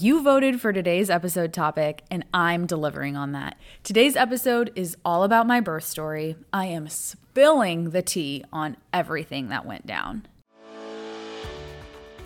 You voted for today's episode topic, and I'm delivering on that. Today's episode is all about my birth story. I am spilling the tea on everything that went down.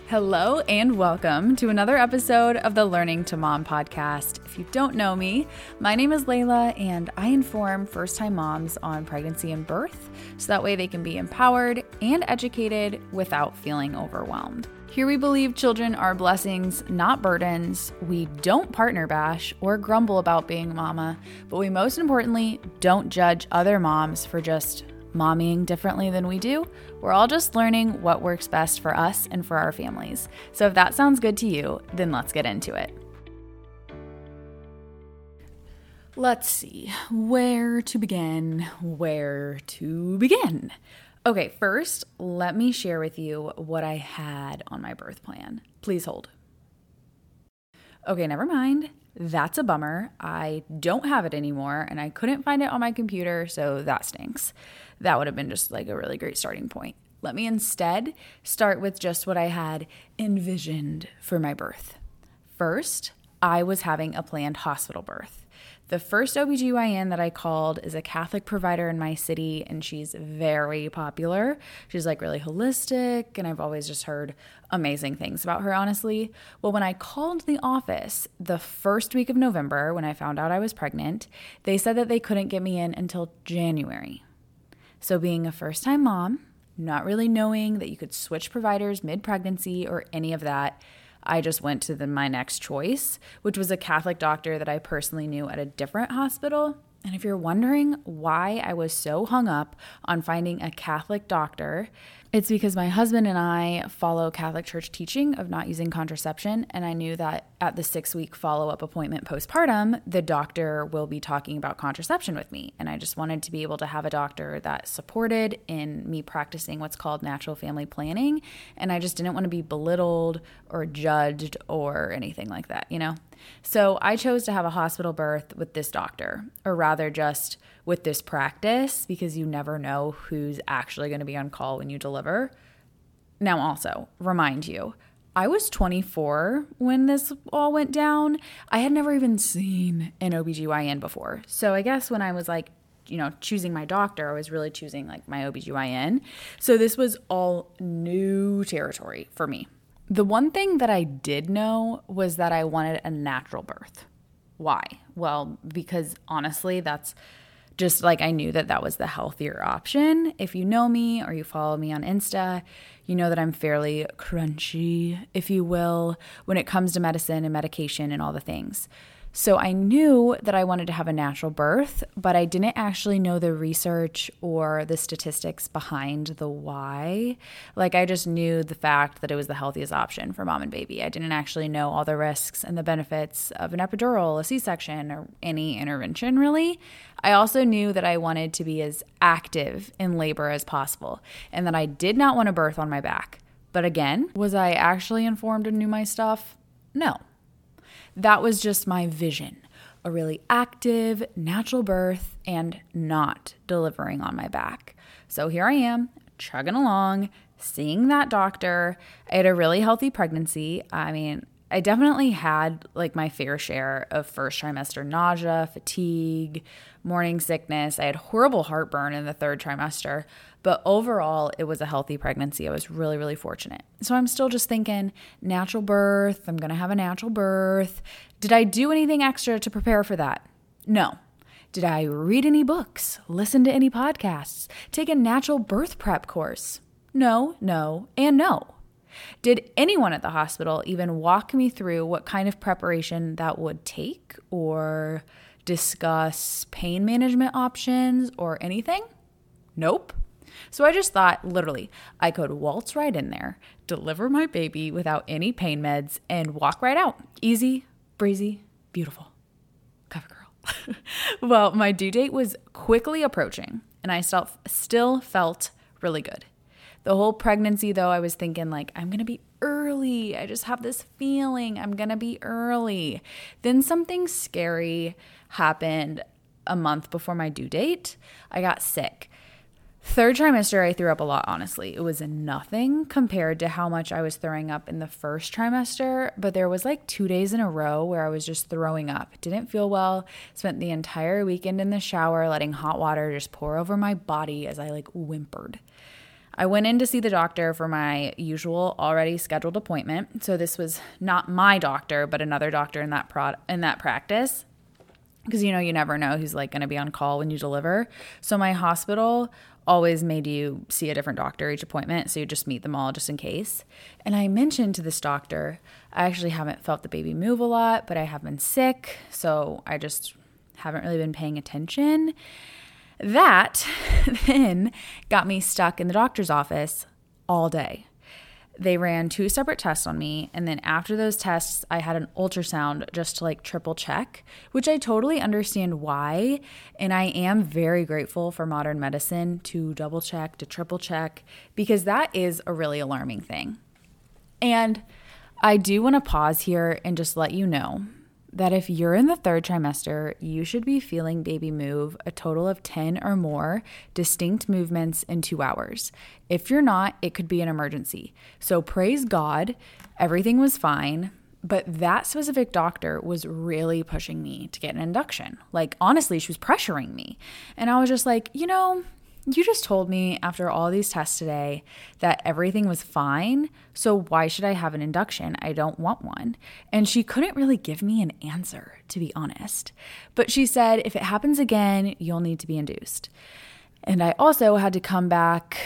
Hello, and welcome to another episode of the Learning to Mom podcast. If you don't know me, my name is Layla, and I inform first time moms on pregnancy and birth so that way they can be empowered and educated without feeling overwhelmed. Here we believe children are blessings, not burdens. We don't partner bash or grumble about being mama, but we most importantly don't judge other moms for just mommying differently than we do. We're all just learning what works best for us and for our families. So if that sounds good to you, then let's get into it. Let's see, where to begin? Where to begin? Okay, first, let me share with you what I had on my birth plan. Please hold. Okay, never mind. That's a bummer. I don't have it anymore and I couldn't find it on my computer, so that stinks. That would have been just like a really great starting point. Let me instead start with just what I had envisioned for my birth. First, I was having a planned hospital birth. The first OBGYN that I called is a Catholic provider in my city, and she's very popular. She's like really holistic, and I've always just heard amazing things about her, honestly. Well, when I called the office the first week of November, when I found out I was pregnant, they said that they couldn't get me in until January. So, being a first time mom, not really knowing that you could switch providers mid pregnancy or any of that, I just went to the, my next choice, which was a Catholic doctor that I personally knew at a different hospital. And if you're wondering why I was so hung up on finding a Catholic doctor, it's because my husband and I follow Catholic Church teaching of not using contraception. And I knew that at the six week follow up appointment postpartum, the doctor will be talking about contraception with me. And I just wanted to be able to have a doctor that supported in me practicing what's called natural family planning. And I just didn't want to be belittled or judged or anything like that, you know? So I chose to have a hospital birth with this doctor, or rather, just with this practice because you never know who's actually going to be on call when you deliver. Now, also, remind you, I was 24 when this all went down. I had never even seen an OBGYN before. So I guess when I was like, you know, choosing my doctor, I was really choosing like my OBGYN. So this was all new territory for me. The one thing that I did know was that I wanted a natural birth. Why? Well, because honestly, that's just like I knew that that was the healthier option. If you know me or you follow me on Insta, you know that I'm fairly crunchy, if you will, when it comes to medicine and medication and all the things. So I knew that I wanted to have a natural birth, but I didn't actually know the research or the statistics behind the why. Like I just knew the fact that it was the healthiest option for mom and baby. I didn't actually know all the risks and the benefits of an epidural, a C section, or any intervention really. I also knew that I wanted to be as active in labor as possible and that I did not want to birth on my back. But again, was I actually informed and knew my stuff? No. That was just my vision a really active, natural birth and not delivering on my back. So here I am, chugging along, seeing that doctor. I had a really healthy pregnancy. I mean, I definitely had like my fair share of first trimester nausea, fatigue, morning sickness. I had horrible heartburn in the third trimester, but overall, it was a healthy pregnancy. I was really, really fortunate. So I'm still just thinking natural birth, I'm gonna have a natural birth. Did I do anything extra to prepare for that? No. Did I read any books, listen to any podcasts, take a natural birth prep course? No, no, and no. Did anyone at the hospital even walk me through what kind of preparation that would take or discuss pain management options or anything? Nope. So I just thought, literally, I could waltz right in there, deliver my baby without any pain meds, and walk right out. Easy, breezy, beautiful. Cover girl. well, my due date was quickly approaching, and I still, felt really good. The whole pregnancy, though, I was thinking, like, I'm going to be early. I just have this feeling I'm going to be early. Then something scary happened a month before my due date. I got sick. Third trimester, I threw up a lot, honestly. It was nothing compared to how much I was throwing up in the first trimester, but there was like two days in a row where I was just throwing up. Didn't feel well. Spent the entire weekend in the shower, letting hot water just pour over my body as I like whimpered. I went in to see the doctor for my usual already scheduled appointment. So this was not my doctor, but another doctor in that pro- in that practice. Because you know you never know who's like going to be on call when you deliver. So my hospital always made you see a different doctor each appointment. So you just meet them all just in case. And I mentioned to this doctor, I actually haven't felt the baby move a lot, but I have been sick. So I just haven't really been paying attention. That then got me stuck in the doctor's office all day. They ran two separate tests on me. And then after those tests, I had an ultrasound just to like triple check, which I totally understand why. And I am very grateful for modern medicine to double check, to triple check, because that is a really alarming thing. And I do want to pause here and just let you know that if you're in the third trimester, you should be feeling baby move a total of 10 or more distinct movements in two hours. If you're not, it could be an emergency. So praise God, everything was fine. But that specific doctor was really pushing me to get an induction. Like, honestly, she was pressuring me. And I was just like, you know, you just told me after all these tests today that everything was fine. So why should I have an induction? I don't want one. And she couldn't really give me an answer, to be honest. But she said, if it happens again, you'll need to be induced. And I also had to come back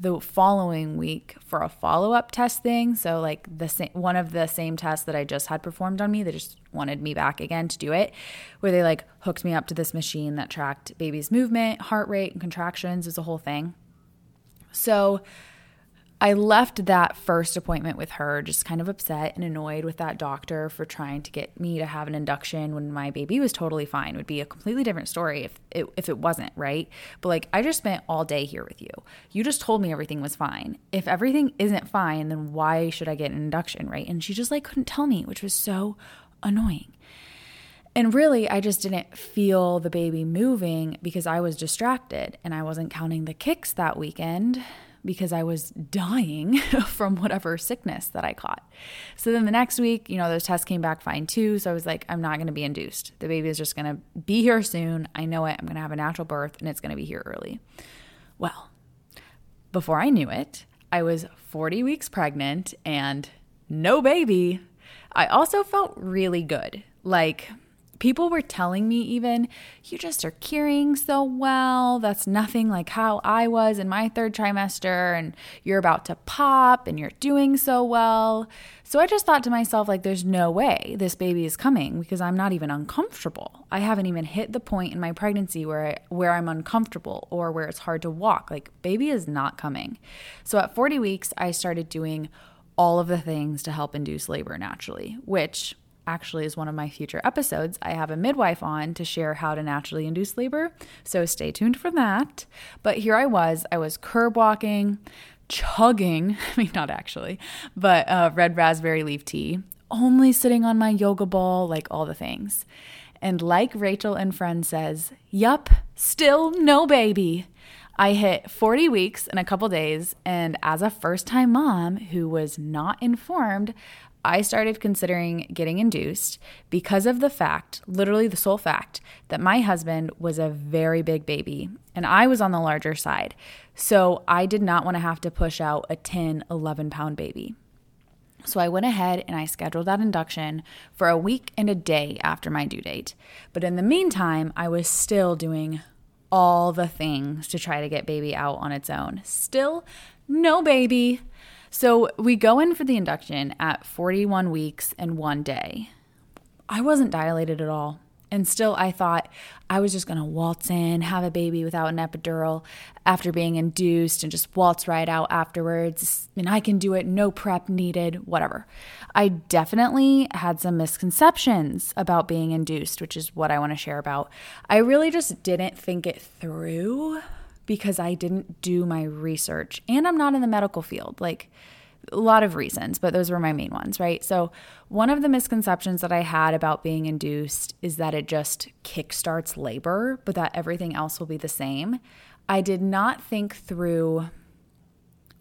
the following week for a follow up test thing. So like the same one of the same tests that I just had performed on me, they just wanted me back again to do it, where they like hooked me up to this machine that tracked baby's movement, heart rate, and contractions. Was a whole thing. So I left that first appointment with her just kind of upset and annoyed with that doctor for trying to get me to have an induction when my baby was totally fine. It would be a completely different story if it, if it wasn't, right? But like I just spent all day here with you. You just told me everything was fine. If everything isn't fine, then why should I get an induction, right? And she just like couldn't tell me, which was so annoying. And really, I just didn't feel the baby moving because I was distracted and I wasn't counting the kicks that weekend because I was dying from whatever sickness that I caught. So then the next week, you know, those tests came back fine too. So I was like, I'm not going to be induced. The baby is just going to be here soon. I know it. I'm going to have a natural birth and it's going to be here early. Well, before I knew it, I was 40 weeks pregnant and no baby. I also felt really good. Like, people were telling me even you just are curing so well. That's nothing like how i was in my third trimester and you're about to pop and you're doing so well. So i just thought to myself like there's no way this baby is coming because i'm not even uncomfortable. I haven't even hit the point in my pregnancy where I, where i'm uncomfortable or where it's hard to walk. Like baby is not coming. So at 40 weeks i started doing all of the things to help induce labor naturally which actually is one of my future episodes. I have a midwife on to share how to naturally induce labor, so stay tuned for that. But here I was, I was curb walking, chugging, I mean, not actually, but uh, red raspberry leaf tea, only sitting on my yoga ball, like all the things. And like Rachel and Friend says, yup, still no baby. I hit 40 weeks in a couple days, and as a first time mom who was not informed, I started considering getting induced because of the fact, literally the sole fact, that my husband was a very big baby and I was on the larger side. So I did not want to have to push out a 10, 11 pound baby. So I went ahead and I scheduled that induction for a week and a day after my due date. But in the meantime, I was still doing all the things to try to get baby out on its own. Still no baby. So we go in for the induction at 41 weeks and one day. I wasn't dilated at all. And still, I thought I was just going to waltz in, have a baby without an epidural after being induced, and just waltz right out afterwards. And I can do it, no prep needed, whatever. I definitely had some misconceptions about being induced, which is what I want to share about. I really just didn't think it through because I didn't do my research and I'm not in the medical field. Like, a lot of reasons, but those were my main ones, right? So, one of the misconceptions that I had about being induced is that it just kickstarts labor, but that everything else will be the same. I did not think through,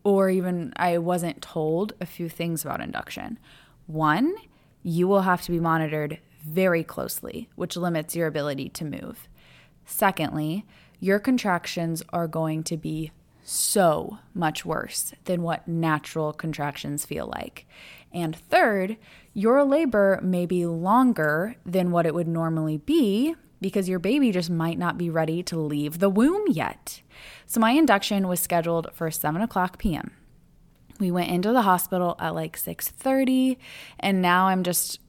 or even I wasn't told a few things about induction. One, you will have to be monitored very closely, which limits your ability to move. Secondly, your contractions are going to be so much worse than what natural contractions feel like. And third, your labor may be longer than what it would normally be because your baby just might not be ready to leave the womb yet. So my induction was scheduled for 7 o'clock p.m. We went into the hospital at like 6:30 and now I'm just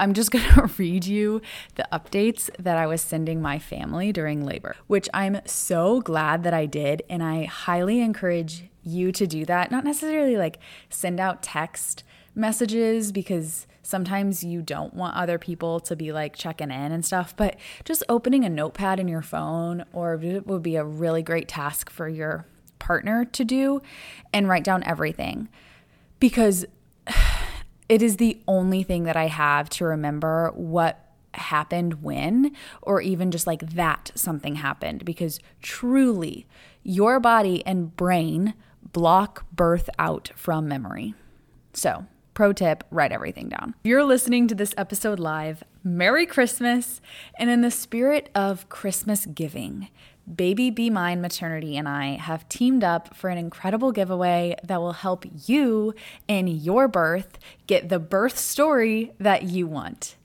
I'm just going to read you the updates that I was sending my family during labor, which I'm so glad that I did and I highly encourage you to do that. Not necessarily like send out text messages because sometimes you don't want other people to be like checking in and stuff, but just opening a notepad in your phone or it would be a really great task for your partner to do and write down everything because it is the only thing that I have to remember what happened when, or even just like that something happened, because truly your body and brain block birth out from memory. So, pro tip write everything down. If you're listening to this episode live, Merry Christmas! And in the spirit of Christmas giving, Baby Be Mine Maternity and I have teamed up for an incredible giveaway that will help you in your birth get the birth story that you want.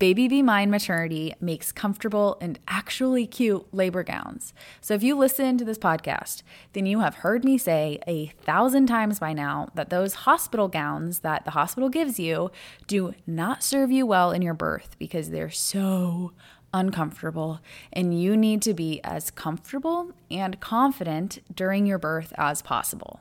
Baby Be Mine Maternity makes comfortable and actually cute labor gowns. So if you listen to this podcast, then you have heard me say a thousand times by now that those hospital gowns that the hospital gives you do not serve you well in your birth because they're so uncomfortable, and you need to be as comfortable and confident during your birth as possible.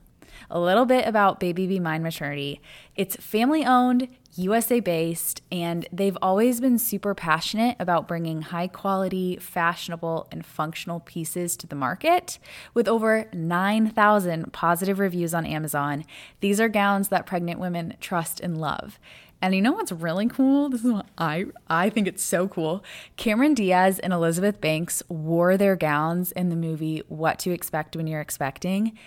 A little bit about Baby Be Mine Maternity. It's family owned, USA based, and they've always been super passionate about bringing high quality, fashionable, and functional pieces to the market. With over 9,000 positive reviews on Amazon, these are gowns that pregnant women trust and love. And you know what's really cool? This is what I I think it's so cool. Cameron Diaz and Elizabeth Banks wore their gowns in the movie What to Expect When You're Expecting.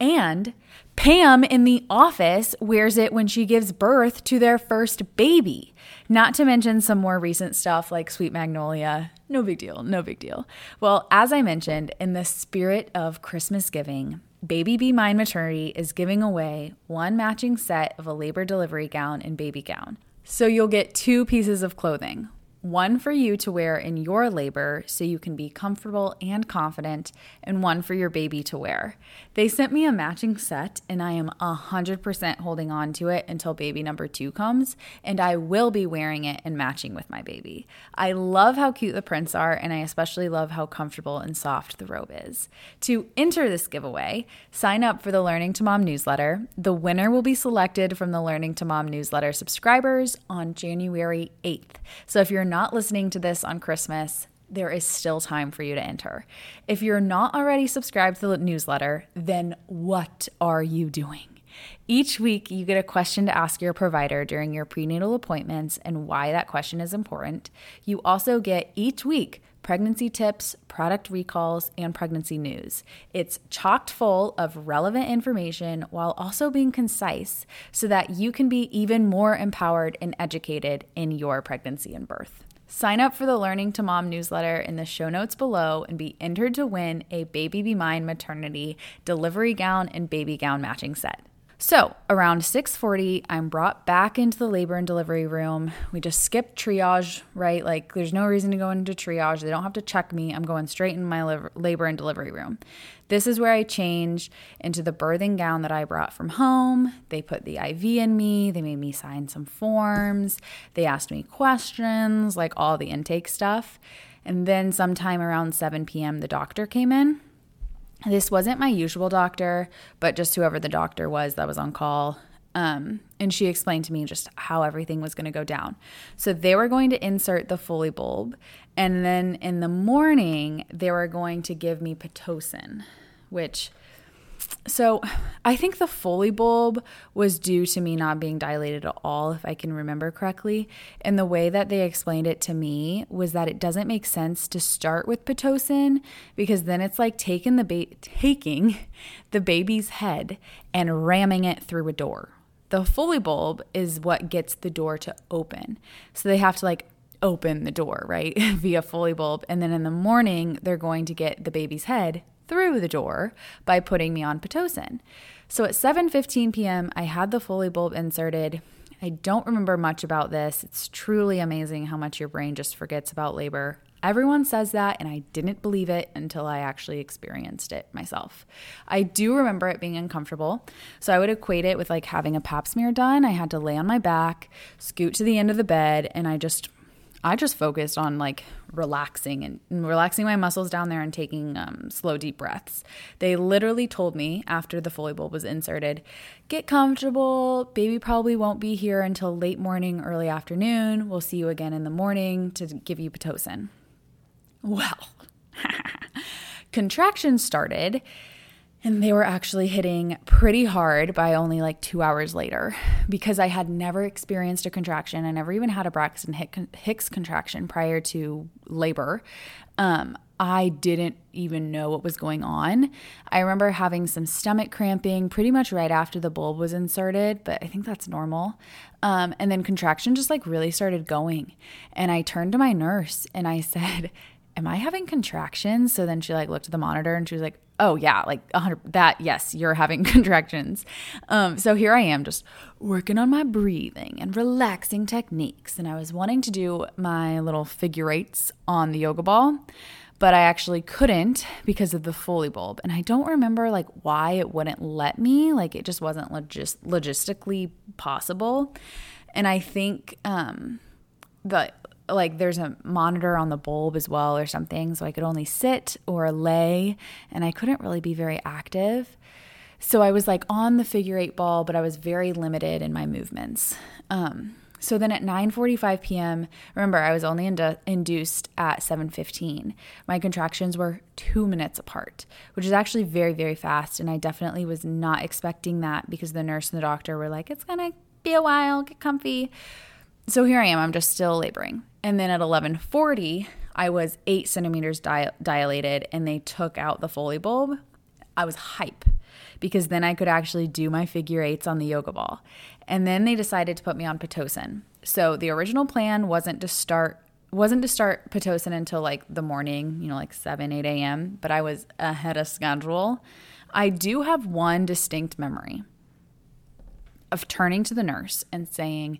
And Pam in The Office wears it when she gives birth to their first baby. Not to mention some more recent stuff like Sweet Magnolia. No big deal, no big deal. Well, as I mentioned, in the spirit of Christmas giving, Baby Be Mine Maternity is giving away one matching set of a labor delivery gown and baby gown. So you'll get two pieces of clothing one for you to wear in your labor so you can be comfortable and confident, and one for your baby to wear. They sent me a matching set, and I am 100% holding on to it until baby number two comes, and I will be wearing it and matching with my baby. I love how cute the prints are, and I especially love how comfortable and soft the robe is. To enter this giveaway, sign up for the Learning to Mom newsletter. The winner will be selected from the Learning to Mom newsletter subscribers on January 8th. So if you're not listening to this on Christmas, there is still time for you to enter. If you're not already subscribed to the newsletter, then what are you doing? Each week, you get a question to ask your provider during your prenatal appointments and why that question is important. You also get each week pregnancy tips, product recalls, and pregnancy news. It's chocked full of relevant information while also being concise so that you can be even more empowered and educated in your pregnancy and birth. Sign up for the Learning to Mom newsletter in the show notes below and be entered to win a Baby Be Mine maternity delivery gown and baby gown matching set. So, around 6:40, I'm brought back into the labor and delivery room. We just skipped triage, right? Like there's no reason to go into triage. They don't have to check me. I'm going straight in my labor and delivery room. This is where I change into the birthing gown that I brought from home. They put the IV in me. They made me sign some forms. They asked me questions, like all the intake stuff. And then sometime around 7 p.m., the doctor came in this wasn't my usual doctor, but just whoever the doctor was that was on call. Um, and she explained to me just how everything was going to go down. So they were going to insert the Foley bulb, and then in the morning they were going to give me pitocin, which so I think the Foley bulb was due to me not being dilated at all, if I can remember correctly. And the way that they explained it to me was that it doesn't make sense to start with Pitocin because then it's like taking the ba- taking the baby's head and ramming it through a door. The Foley bulb is what gets the door to open. So they have to like open the door, right? Via Foley bulb. And then in the morning, they're going to get the baby's head through the door by putting me on Pitocin. So at 7:15 p.m., I had the Foley bulb inserted. I don't remember much about this. It's truly amazing how much your brain just forgets about labor. Everyone says that, and I didn't believe it until I actually experienced it myself. I do remember it being uncomfortable. So I would equate it with like having a pap smear done. I had to lay on my back, scoot to the end of the bed, and I just I just focused on like relaxing and, relaxing my muscles down there and taking um, slow, deep breaths. They literally told me after the Foley bulb was inserted, get comfortable. Baby probably won't be here until late morning, early afternoon. We'll see you again in the morning to give you Pitocin. Well, contractions started and they were actually hitting pretty hard by only like two hours later because I had never experienced a contraction. I never even had a Braxton Hicks contraction prior to labor. Um, I didn't even know what was going on. I remember having some stomach cramping pretty much right after the bulb was inserted, but I think that's normal. Um, and then contraction just like really started going. And I turned to my nurse and I said, Am I having contractions? So then she like looked at the monitor and she was like, oh yeah like 100 that yes you're having contractions. Um, so here i am just working on my breathing and relaxing techniques. And i was wanting to do my little figure eights on the yoga ball but i actually couldn't because of the foley bulb. And i don't remember like why it wouldn't let me like it just wasn't logis- logistically possible. And i think um the like there's a monitor on the bulb as well or something so i could only sit or lay and i couldn't really be very active so i was like on the figure eight ball but i was very limited in my movements um, so then at 9:45 p.m., remember I was only indu- induced at 7:15. My contractions were 2 minutes apart, which is actually very very fast and I definitely was not expecting that because the nurse and the doctor were like it's going to be a while, get comfy. So here I am, I'm just still laboring. And then at 1140, I was eight centimeters di- dilated and they took out the Foley bulb. I was hype because then I could actually do my figure eights on the yoga ball. And then they decided to put me on Pitocin. So the original plan wasn't to start wasn't to start Pitocin until like the morning, you know, like 7, 8 a.m., but I was ahead of schedule. I do have one distinct memory of turning to the nurse and saying,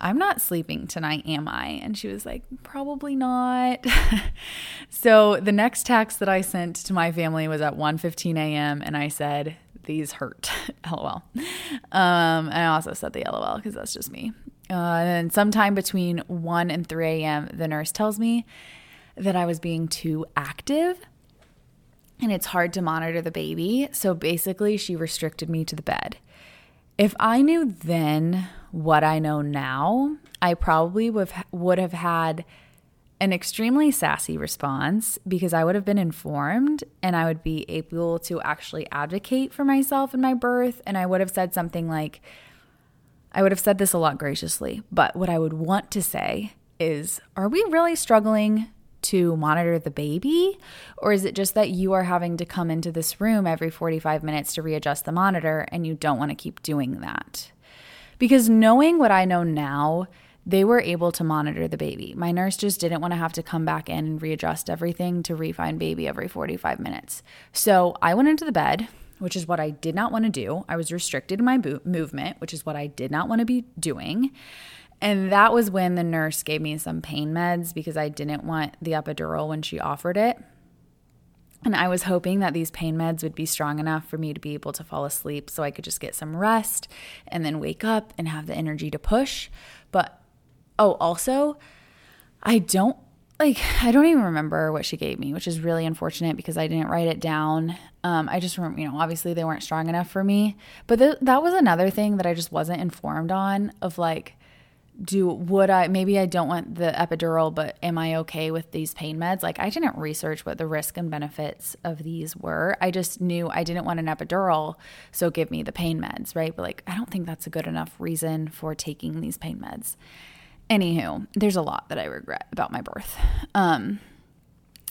I'm not sleeping tonight, am I? And she was like, Probably not. so the next text that I sent to my family was at 1:15 a.m. and I said, These hurt. LOL. Um, I also said the LOL because that's just me. Uh, and sometime between 1 and 3 a.m., the nurse tells me that I was being too active and it's hard to monitor the baby. So basically, she restricted me to the bed. If I knew then what I know now, I probably would have, would have had an extremely sassy response because I would have been informed and I would be able to actually advocate for myself in my birth. And I would have said something like, I would have said this a lot graciously, but what I would want to say is, Are we really struggling to monitor the baby? Or is it just that you are having to come into this room every 45 minutes to readjust the monitor and you don't want to keep doing that? Because knowing what I know now, they were able to monitor the baby. My nurse just didn't want to have to come back in and readjust everything to refine baby every 45 minutes. So I went into the bed, which is what I did not want to do. I was restricted in my bo- movement, which is what I did not want to be doing. And that was when the nurse gave me some pain meds because I didn't want the epidural when she offered it. And I was hoping that these pain meds would be strong enough for me to be able to fall asleep so I could just get some rest and then wake up and have the energy to push. But oh, also, I don't like, I don't even remember what she gave me, which is really unfortunate because I didn't write it down. Um, I just remember, you know, obviously they weren't strong enough for me. But th- that was another thing that I just wasn't informed on of like, do would I maybe I don't want the epidural, but am I okay with these pain meds? Like I didn't research what the risk and benefits of these were. I just knew I didn't want an epidural, so give me the pain meds, right? But like I don't think that's a good enough reason for taking these pain meds. Anywho, there's a lot that I regret about my birth. Um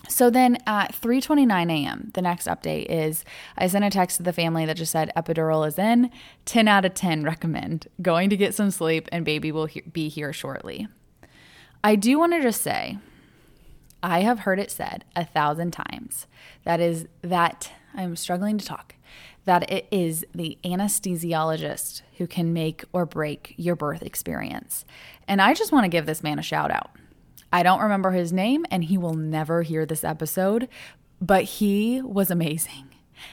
so then at 3:29 a.m., the next update is I sent a text to the family that just said epidural is in, 10 out of 10 recommend. Going to get some sleep and baby will he- be here shortly. I do want to just say I have heard it said a thousand times that is that I'm struggling to talk that it is the anesthesiologist who can make or break your birth experience. And I just want to give this man a shout out. I don't remember his name, and he will never hear this episode, but he was amazing.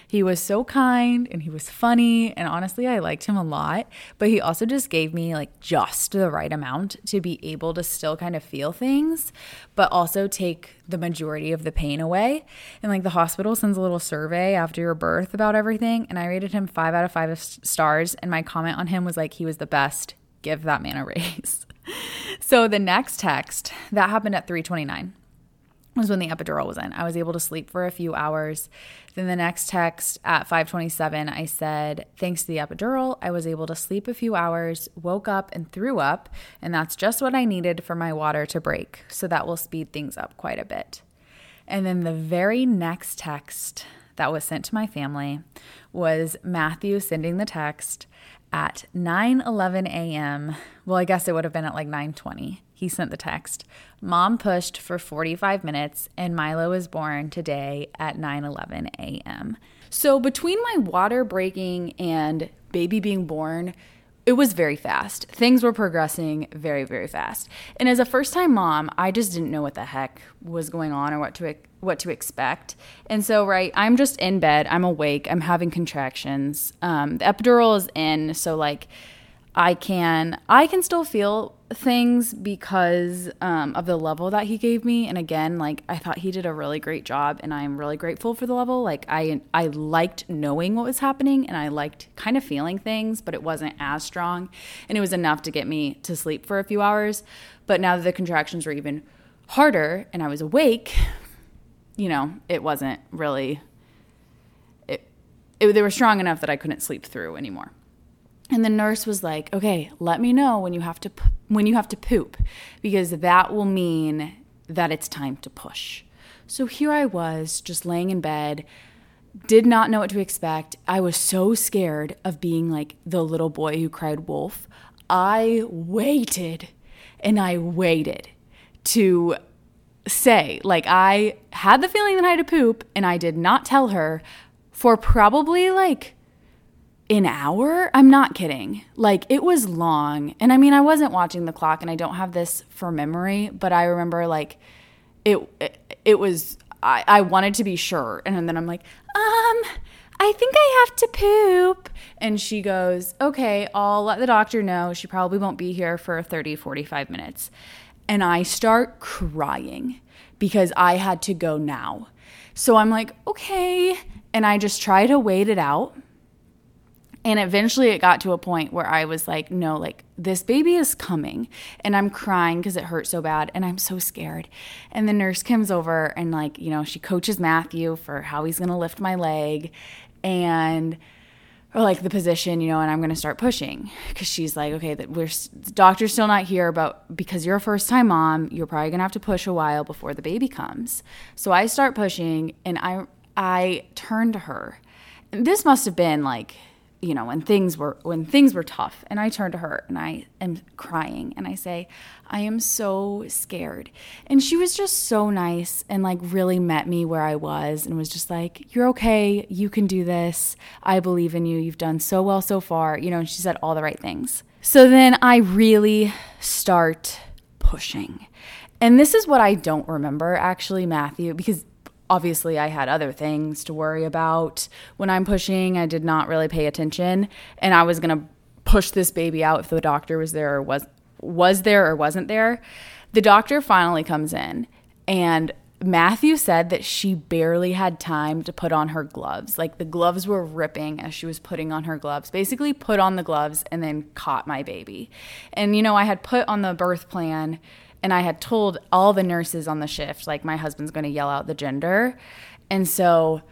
He was so kind and he was funny. And honestly, I liked him a lot. But he also just gave me like just the right amount to be able to still kind of feel things, but also take the majority of the pain away. And like the hospital sends a little survey after your birth about everything. And I rated him five out of five stars. And my comment on him was like, he was the best. Give that man a raise so the next text that happened at 329 was when the epidural was in. I was able to sleep for a few hours. Then the next text at 527, I said, thanks to the epidural, I was able to sleep a few hours, woke up and threw up, and that's just what I needed for my water to break. So that will speed things up quite a bit. And then the very next text that was sent to my family was Matthew sending the text at 9:11 a.m. Well, I guess it would have been at like 9:20. He sent the text. Mom pushed for 45 minutes and Mila was born today at 9:11 a.m. So between my water breaking and baby being born, it was very fast. Things were progressing very, very fast. And as a first time mom, I just didn't know what the heck was going on or what to what to expect. And so, right, I'm just in bed. I'm awake. I'm having contractions. Um, the epidural is in, so like I can I can still feel things because um, of the level that he gave me. And again, like I thought he did a really great job, and I'm really grateful for the level. Like I I liked knowing what was happening, and I liked kind of feeling things, but it wasn't as strong, and it was enough to get me to sleep for a few hours. But now that the contractions were even harder, and I was awake, you know, it wasn't really. It, it they were strong enough that I couldn't sleep through anymore. And the nurse was like, "Okay, let me know when you have to when you have to poop because that will mean that it's time to push." So here I was just laying in bed, did not know what to expect. I was so scared of being like the little boy who cried wolf. I waited and I waited to say, like, I had the feeling that I had to poop and I did not tell her for probably like an hour. I'm not kidding. Like it was long. And I mean, I wasn't watching the clock and I don't have this for memory, but I remember like it it, it was I, I wanted to be sure. And then I'm like, um, I think I have to poop. And she goes, okay, I'll let the doctor know. She probably won't be here for 30, 45 minutes. And I start crying because I had to go now. So I'm like, okay. And I just try to wait it out and eventually it got to a point where I was like, no, like this baby is coming. And I'm crying because it hurt so bad and I'm so scared. And the nurse comes over and, like, you know, she coaches Matthew for how he's going to lift my leg and, or like the position, you know, and I'm going to start pushing because she's like, okay, we're, the doctor's still not here, but because you're a first time mom, you're probably going to have to push a while before the baby comes. So I start pushing and I, I turn to her. And this must have been like, you know when things were when things were tough and i turn to her and i am crying and i say i am so scared. And she was just so nice and like really met me where i was and was just like you're okay. You can do this. I believe in you. You've done so well so far. You know and she said all the right things. So then i really start pushing. And this is what i don't remember actually matthew because obviously I had other things to worry about. When I'm pushing, I did not really pay attention and I was going to push this baby out if the doctor was there or was was there or wasn't there. The doctor finally comes in and Matthew said that she barely had time to put on her gloves. Like the gloves were ripping as she was putting on her gloves. Basically, put on the gloves and then caught my baby. And, you know, I had put on the birth plan and I had told all the nurses on the shift, like, my husband's going to yell out the gender. And so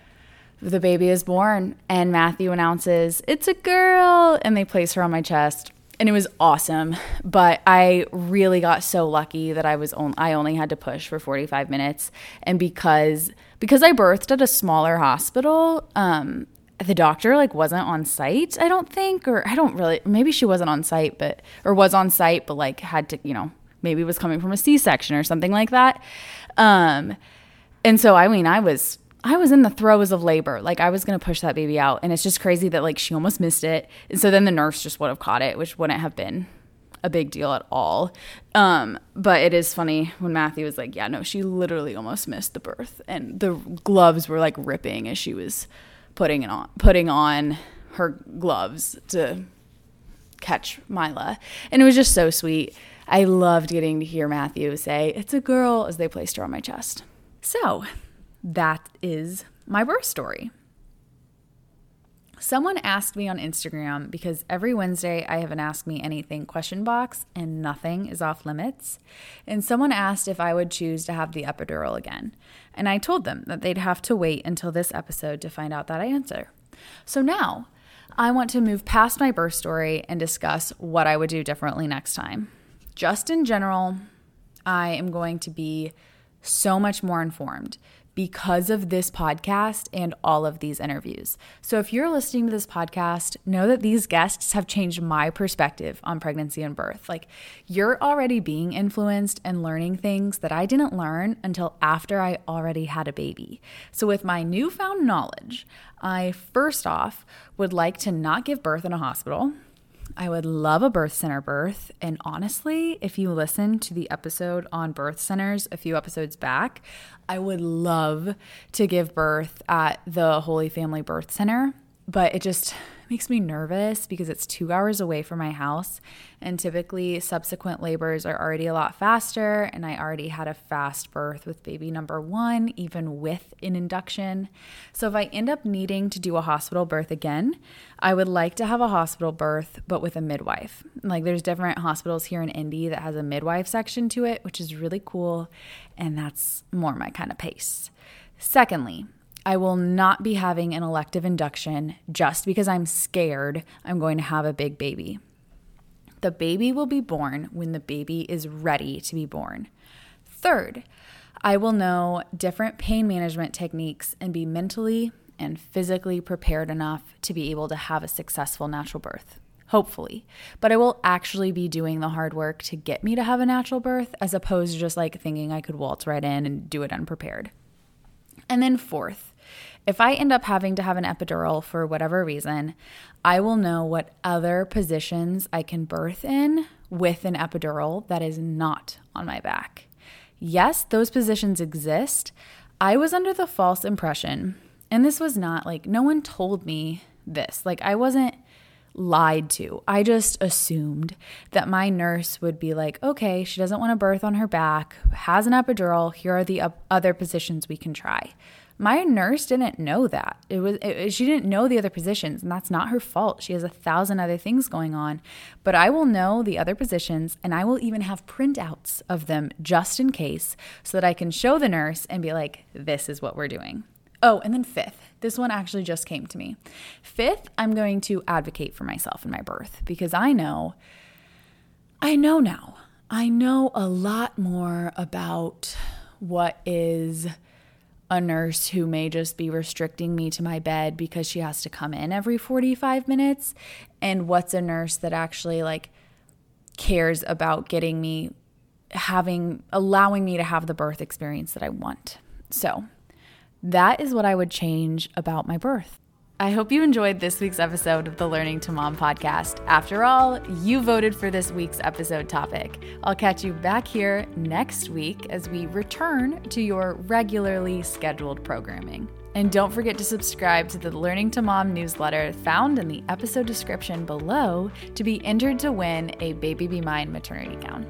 the baby is born, and Matthew announces, It's a girl. And they place her on my chest and it was awesome. But I really got so lucky that I was I only had to push for 45 minutes, and because because I birthed at a smaller hospital, um, the doctor like wasn't on site. I don't think, or I don't really. Maybe she wasn't on site, but or was on site, but like had to, you know, maybe was coming from a C section or something like that. Um, and so I mean, I was I was in the throes of labor. Like I was going to push that baby out. And it's just crazy that like she almost missed it. And so then the nurse just would have caught it, which wouldn't have been a big deal at all. Um, but it is funny when Matthew was like, yeah, no, she literally almost missed the birth. And the gloves were like ripping as she was putting it on, putting on her gloves to catch Mila. And it was just so sweet. I loved getting to hear Matthew say, it's a girl as they placed her on my chest. So that is my birth story. Someone asked me on Instagram because every Wednesday I have an Ask Me Anything question box and nothing is off limits. And someone asked if I would choose to have the epidural again. And I told them that they'd have to wait until this episode to find out that answer. So now I want to move past my birth story and discuss what I would do differently next time. Just in general, I am going to be so much more informed because of this podcast and all of these interviews. So, if you're listening to this podcast, know that these guests have changed my perspective on pregnancy and birth. Like, you're already being influenced and learning things that I didn't learn until after I already had a baby. So, with my newfound knowledge, I first off would like to not give birth in a hospital. I would love a birth center birth. And honestly, if you listen to the episode on birth centers a few episodes back, I would love to give birth at the Holy Family Birth Center. But it just makes me nervous because it's two hours away from my house. And typically, subsequent labors are already a lot faster. And I already had a fast birth with baby number one, even with an induction. So, if I end up needing to do a hospital birth again, I would like to have a hospital birth, but with a midwife. Like, there's different hospitals here in Indy that has a midwife section to it, which is really cool. And that's more my kind of pace. Secondly, I will not be having an elective induction just because I'm scared I'm going to have a big baby. The baby will be born when the baby is ready to be born. Third, I will know different pain management techniques and be mentally and physically prepared enough to be able to have a successful natural birth. Hopefully. But I will actually be doing the hard work to get me to have a natural birth as opposed to just like thinking I could waltz right in and do it unprepared. And then, fourth, if I end up having to have an epidural for whatever reason, I will know what other positions I can birth in with an epidural that is not on my back. Yes, those positions exist. I was under the false impression, and this was not like no one told me this. Like, I wasn't lied to. I just assumed that my nurse would be like, okay, she doesn't want to birth on her back, has an epidural. Here are the other positions we can try. My nurse didn't know that. It was it, she didn't know the other positions, and that's not her fault. She has a thousand other things going on. But I will know the other positions, and I will even have printouts of them just in case, so that I can show the nurse and be like, "This is what we're doing." Oh, and then fifth, this one actually just came to me. Fifth, I'm going to advocate for myself in my birth because I know, I know now, I know a lot more about what is a nurse who may just be restricting me to my bed because she has to come in every 45 minutes and what's a nurse that actually like cares about getting me having allowing me to have the birth experience that I want. So, that is what I would change about my birth. I hope you enjoyed this week's episode of the Learning to Mom podcast. After all, you voted for this week's episode topic. I'll catch you back here next week as we return to your regularly scheduled programming. And don't forget to subscribe to the Learning to Mom newsletter found in the episode description below to be entered to win a Baby Be Mine maternity gown.